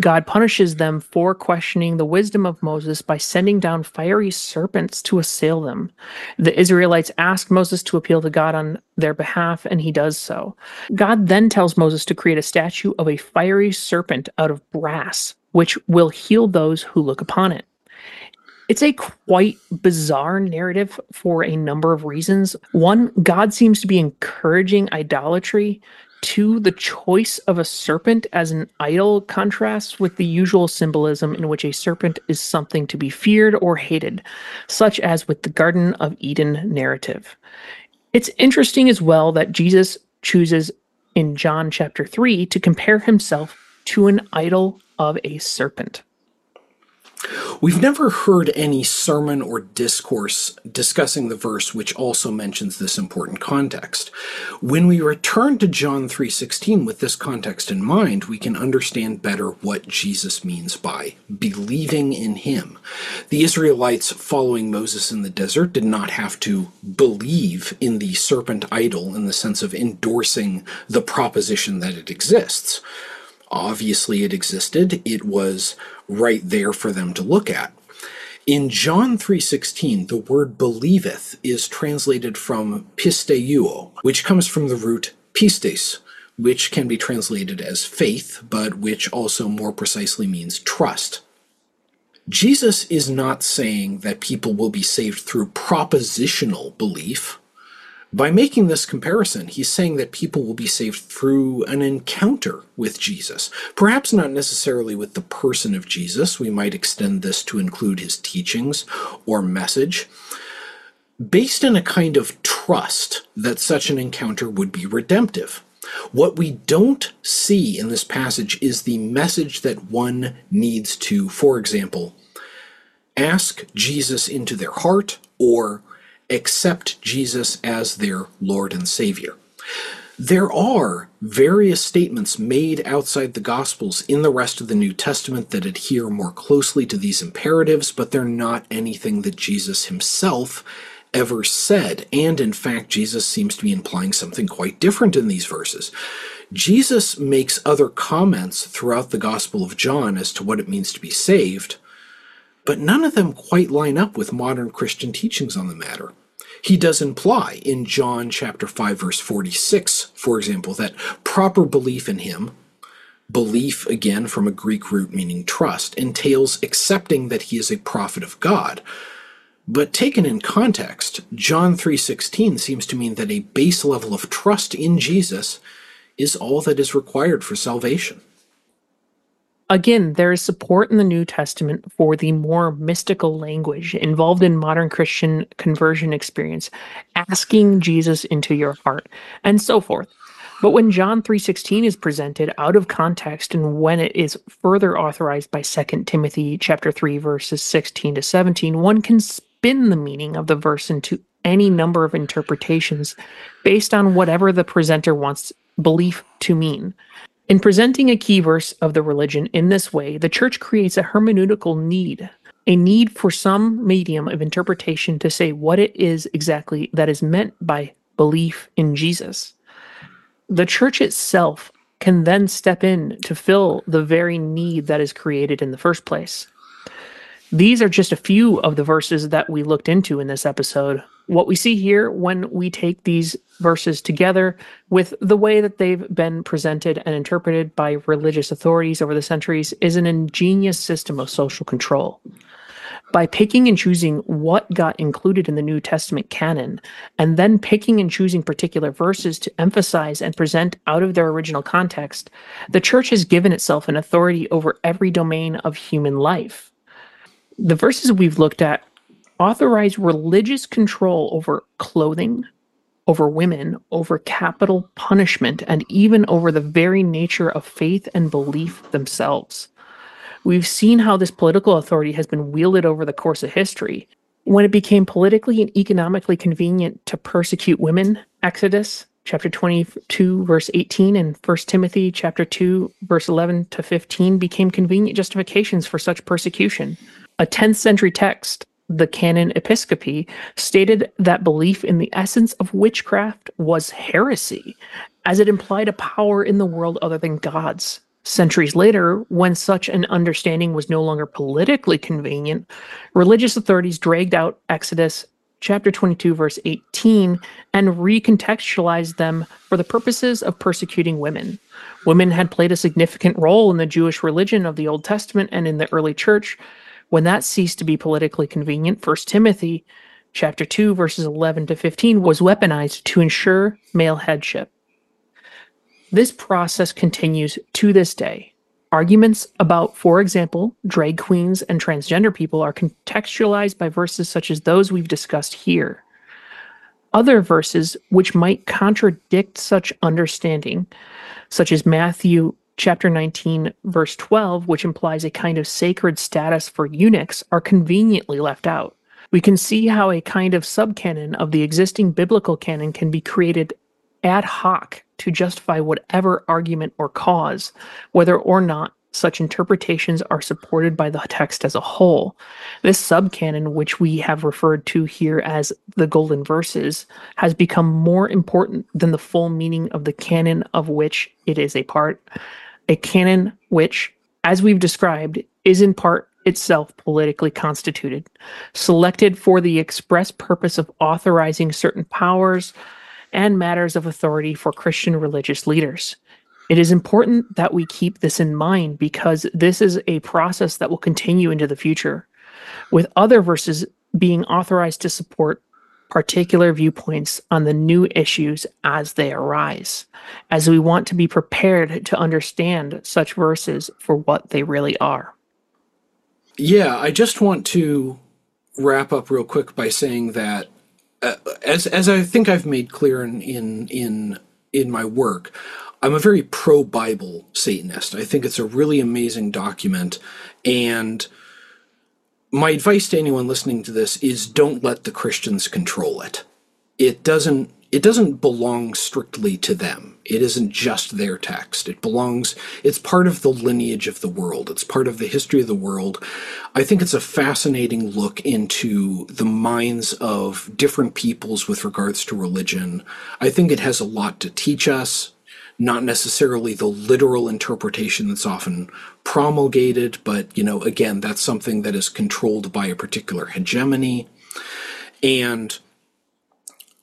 [SPEAKER 2] God punishes them for questioning the wisdom of Moses by sending down fiery serpents to assail them. The Israelites ask Moses to appeal to God on their behalf, and he does so. God then tells Moses to create a statue of a fiery serpent out of brass, which will heal those who look upon it. It's a quite bizarre narrative for a number of reasons. One, God seems to be encouraging idolatry Two, the choice of a serpent as an idol contrasts with the usual symbolism in which a serpent is something to be feared or hated, such as with the Garden of Eden narrative. It's interesting as well that Jesus chooses in John chapter 3 to compare himself to an idol of a serpent.
[SPEAKER 1] We've never heard any sermon or discourse discussing the verse which also mentions this important context. When we return to John 3:16 with this context in mind, we can understand better what Jesus means by believing in him. The Israelites following Moses in the desert did not have to believe in the serpent idol in the sense of endorsing the proposition that it exists. Obviously, it existed. It was right there for them to look at. In John 3:16, the word believeth is translated from pisteuo, which comes from the root pistis, which can be translated as faith, but which also more precisely means trust. Jesus is not saying that people will be saved through propositional belief, by making this comparison, he's saying that people will be saved through an encounter with Jesus. Perhaps not necessarily with the person of Jesus. We might extend this to include his teachings or message. Based in a kind of trust that such an encounter would be redemptive. What we don't see in this passage is the message that one needs to, for example, ask Jesus into their heart or accept Jesus as their Lord and Savior. There are various statements made outside the Gospels in the rest of the New Testament that adhere more closely to these imperatives, but they're not anything that Jesus himself ever said. And in fact, Jesus seems to be implying something quite different in these verses. Jesus makes other comments throughout the Gospel of John as to what it means to be saved, but none of them quite line up with modern Christian teachings on the matter. He does imply in John chapter 5 verse 46, for example, that proper belief in him, belief again from a Greek root meaning trust, entails accepting that he is a prophet of God. But taken in context, John 3:16 seems to mean that a base level of trust in Jesus is all that is required for salvation.
[SPEAKER 2] Again, there is support in the New Testament for the more mystical language involved in modern Christian conversion experience, asking Jesus into your heart, and so forth. But when John 3:16 is presented out of context and when it is further authorized by 2 Timothy chapter 3 verses 16 to 17, one can spin the meaning of the verse into any number of interpretations based on whatever the presenter wants belief to mean. In presenting a key verse of the religion in this way, the church creates a hermeneutical need, a need for some medium of interpretation to say what it is exactly that is meant by belief in Jesus. The church itself can then step in to fill the very need that is created in the first place. These are just a few of the verses that we looked into in this episode. What we see here when we take these verses together with the way that they've been presented and interpreted by religious authorities over the centuries is an ingenious system of social control. By picking and choosing what got included in the New Testament canon, and then picking and choosing particular verses to emphasize and present out of their original context, the church has given itself an authority over every domain of human life the verses we've looked at authorize religious control over clothing, over women, over capital punishment, and even over the very nature of faith and belief themselves. We've seen how this political authority has been wielded over the course of history. When it became politically and economically convenient to persecute women, Exodus chapter 22 verse 18 and 1 Timothy chapter 2 verse 11 to 15 became convenient justifications for such persecution. A 10th century text, the Canon Episcopi, stated that belief in the essence of witchcraft was heresy, as it implied a power in the world other than God's. Centuries later, when such an understanding was no longer politically convenient, religious authorities dragged out Exodus chapter 22, verse 18, and recontextualized them for the purposes of persecuting women. Women had played a significant role in the Jewish religion of the Old Testament and in the early church, when that ceased to be politically convenient, 1 Timothy chapter 2 verses 11 to 15 was weaponized to ensure male headship. This process continues to this day. Arguments about, for example, drag queens and transgender people are contextualized by verses such as those we've discussed here. Other verses which might contradict such understanding, such as Matthew chapter 19, verse 12, which implies a kind of sacred status for eunuchs, are conveniently left out. We can see how a kind of subcanon of the existing biblical canon can be created ad hoc to justify whatever argument or cause, whether or not such interpretations are supported by the text as a whole. This subcanon, which we have referred to here as the Golden Verses, has become more important than the full meaning of the canon of which it is a part. A canon which, as we've described, is in part itself politically constituted, selected for the express purpose of authorizing certain powers and matters of authority for Christian religious leaders. It is important that we keep this in mind because this is a process that will continue into the future, with other verses being authorized to support particular viewpoints on the new issues as they arise, as we want to be prepared to understand such verses for what they really are.
[SPEAKER 1] Yeah, I just want to wrap up real quick by saying that uh, as as I think I've made clear in in in in my work, I'm a very pro Bible Satanist. I think it's a really amazing document. And my advice to anyone listening to this is don't let the Christians control it. It doesn't it doesn't belong strictly to them. It isn't just their text. It belongs, it's part of the lineage of the world. It's part of the history of the world. I think it's a fascinating look into the minds of different peoples with regards to religion. I think it has a lot to teach us not necessarily the literal interpretation that's often promulgated, but, you know, again, that's something that is controlled by a particular hegemony. And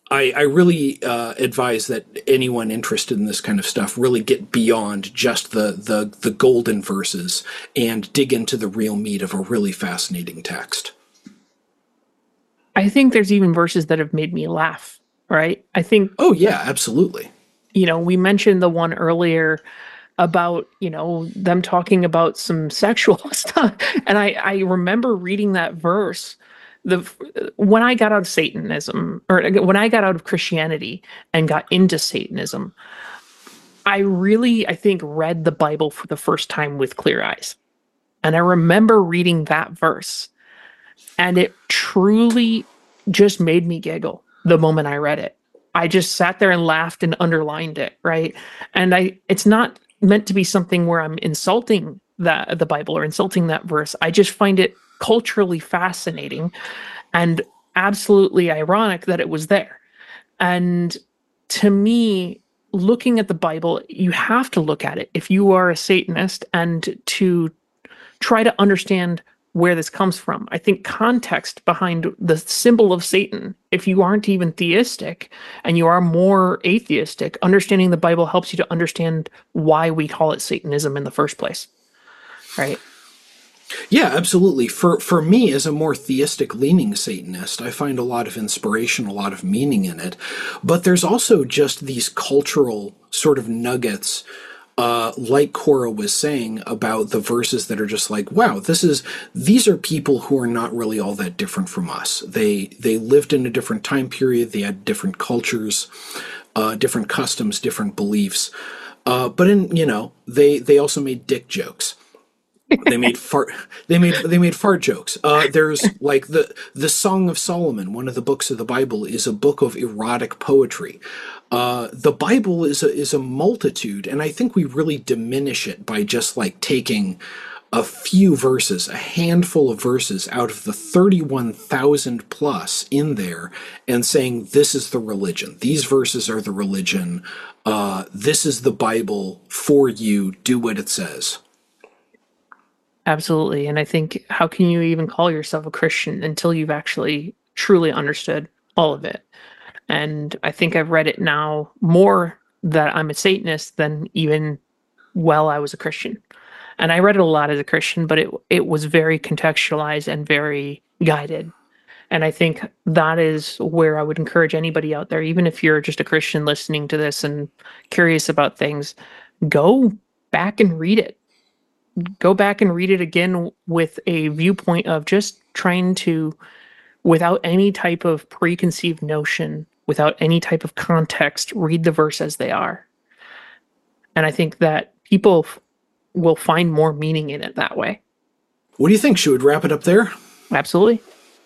[SPEAKER 1] I, I really uh, advise that anyone interested in this kind of stuff really get beyond just the, the, the golden verses and dig into the real meat of a really fascinating text.
[SPEAKER 2] I think there's even verses that have made me laugh, right? I think.
[SPEAKER 1] Oh, yeah, absolutely
[SPEAKER 2] you know, we mentioned the one earlier about you know them talking about some [LAUGHS] sexual stuff. And i i remember reading that verse the when i got out of satanism or when i got out of christianity and got into satanism i really i think read the bible for the first time with clear eyes. And i remember reading that verse and it truly just made me giggle the moment i read it I just sat there and laughed and underlined it, right? And I it's not meant to be something where I'm insulting that the Bible or insulting that verse. I just find it culturally fascinating and absolutely ironic that it was there. And to me, looking at the Bible, you have to look at it if you are a Satanist and to try to understand where this comes from. I think context behind the symbol of Satan, if you aren't even theistic and you are more atheistic, understanding the Bible helps you to understand why we call it Satanism in the first place. Right?
[SPEAKER 1] Yeah, absolutely. For for me as a more theistic leaning Satanist, I find a lot of inspiration, a lot of meaning in it. But there's also just these cultural sort of nuggets uh, like Cora was saying about the verses that are just like, wow, this is these are people who are not really all that different from us. They they lived in a different time period. They had different cultures, uh, different customs, different beliefs. Uh, but in you know they they also made dick jokes. they made [LAUGHS] fart they made they made fart jokes uh, there's like the the song of solomon one of the books of the bible is a book of erotic poetry uh, the Bible is a, is a multitude, and I think we really diminish it by just like taking a few verses, a handful of verses out of the 31,000 plus in there and saying, this is the religion. These verses are the religion. Uh, this is the Bible for you. Do what it says.
[SPEAKER 2] Absolutely. And I think, how can you even call yourself a Christian until you've actually truly understood all of it? And I think I've read it now more that I'm a Satanist than even while I was a Christian. And I read it a lot as a Christian, but it it was very contextualized and very guided. And I think that is where I would encourage anybody out there, even if you're just a Christian listening to this and curious about things, go back and read it. Go back and read it again with a viewpoint of just trying to, without any type of preconceived notion, without any type of context, read the verse as they are. And I think that people will find more meaning in it that way.
[SPEAKER 1] What do you think? Should we wrap it up there?
[SPEAKER 2] Absolutely.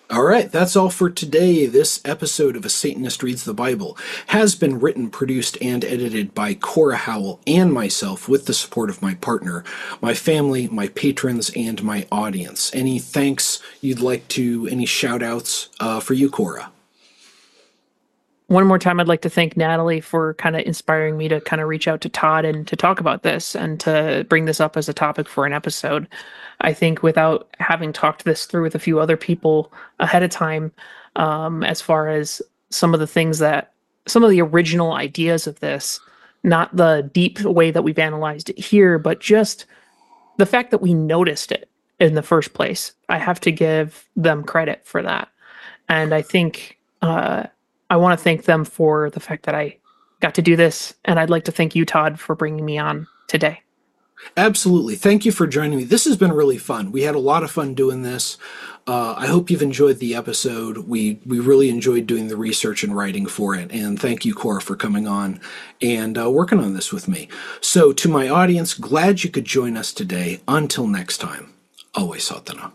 [SPEAKER 1] All right, that's all for today. This episode of A Satanist Reads the Bible has been written, produced, and edited by Cora Howell and myself with the support of my partner, my family, my patrons, and my audience. Any thanks you'd like to, any shout outs uh, for you, Cora?
[SPEAKER 2] One more time, I'd like to thank Natalie for kind of inspiring me to kind of reach out to Todd and to talk about this and to bring this up as a topic for an episode. I think without having talked this through with a few other people ahead of time, um, as far as some of the things that some of the original ideas of this, not the deep way that we've analyzed it here, but just the fact that we noticed it in the first place. I have to give them credit for that. And I think uh, I want to thank them for the fact that I got to do this. And I'd like to thank you, Todd, for bringing me on today.
[SPEAKER 1] Absolutely. Thank you for joining me. This has been really fun. We had a lot of fun doing this. Uh, I hope you've enjoyed the episode. We we really enjoyed doing the research and writing for it. And thank you, Cora, for coming on and uh, working on this with me. So, to my audience, glad you could join us today. Until next time, always Satana.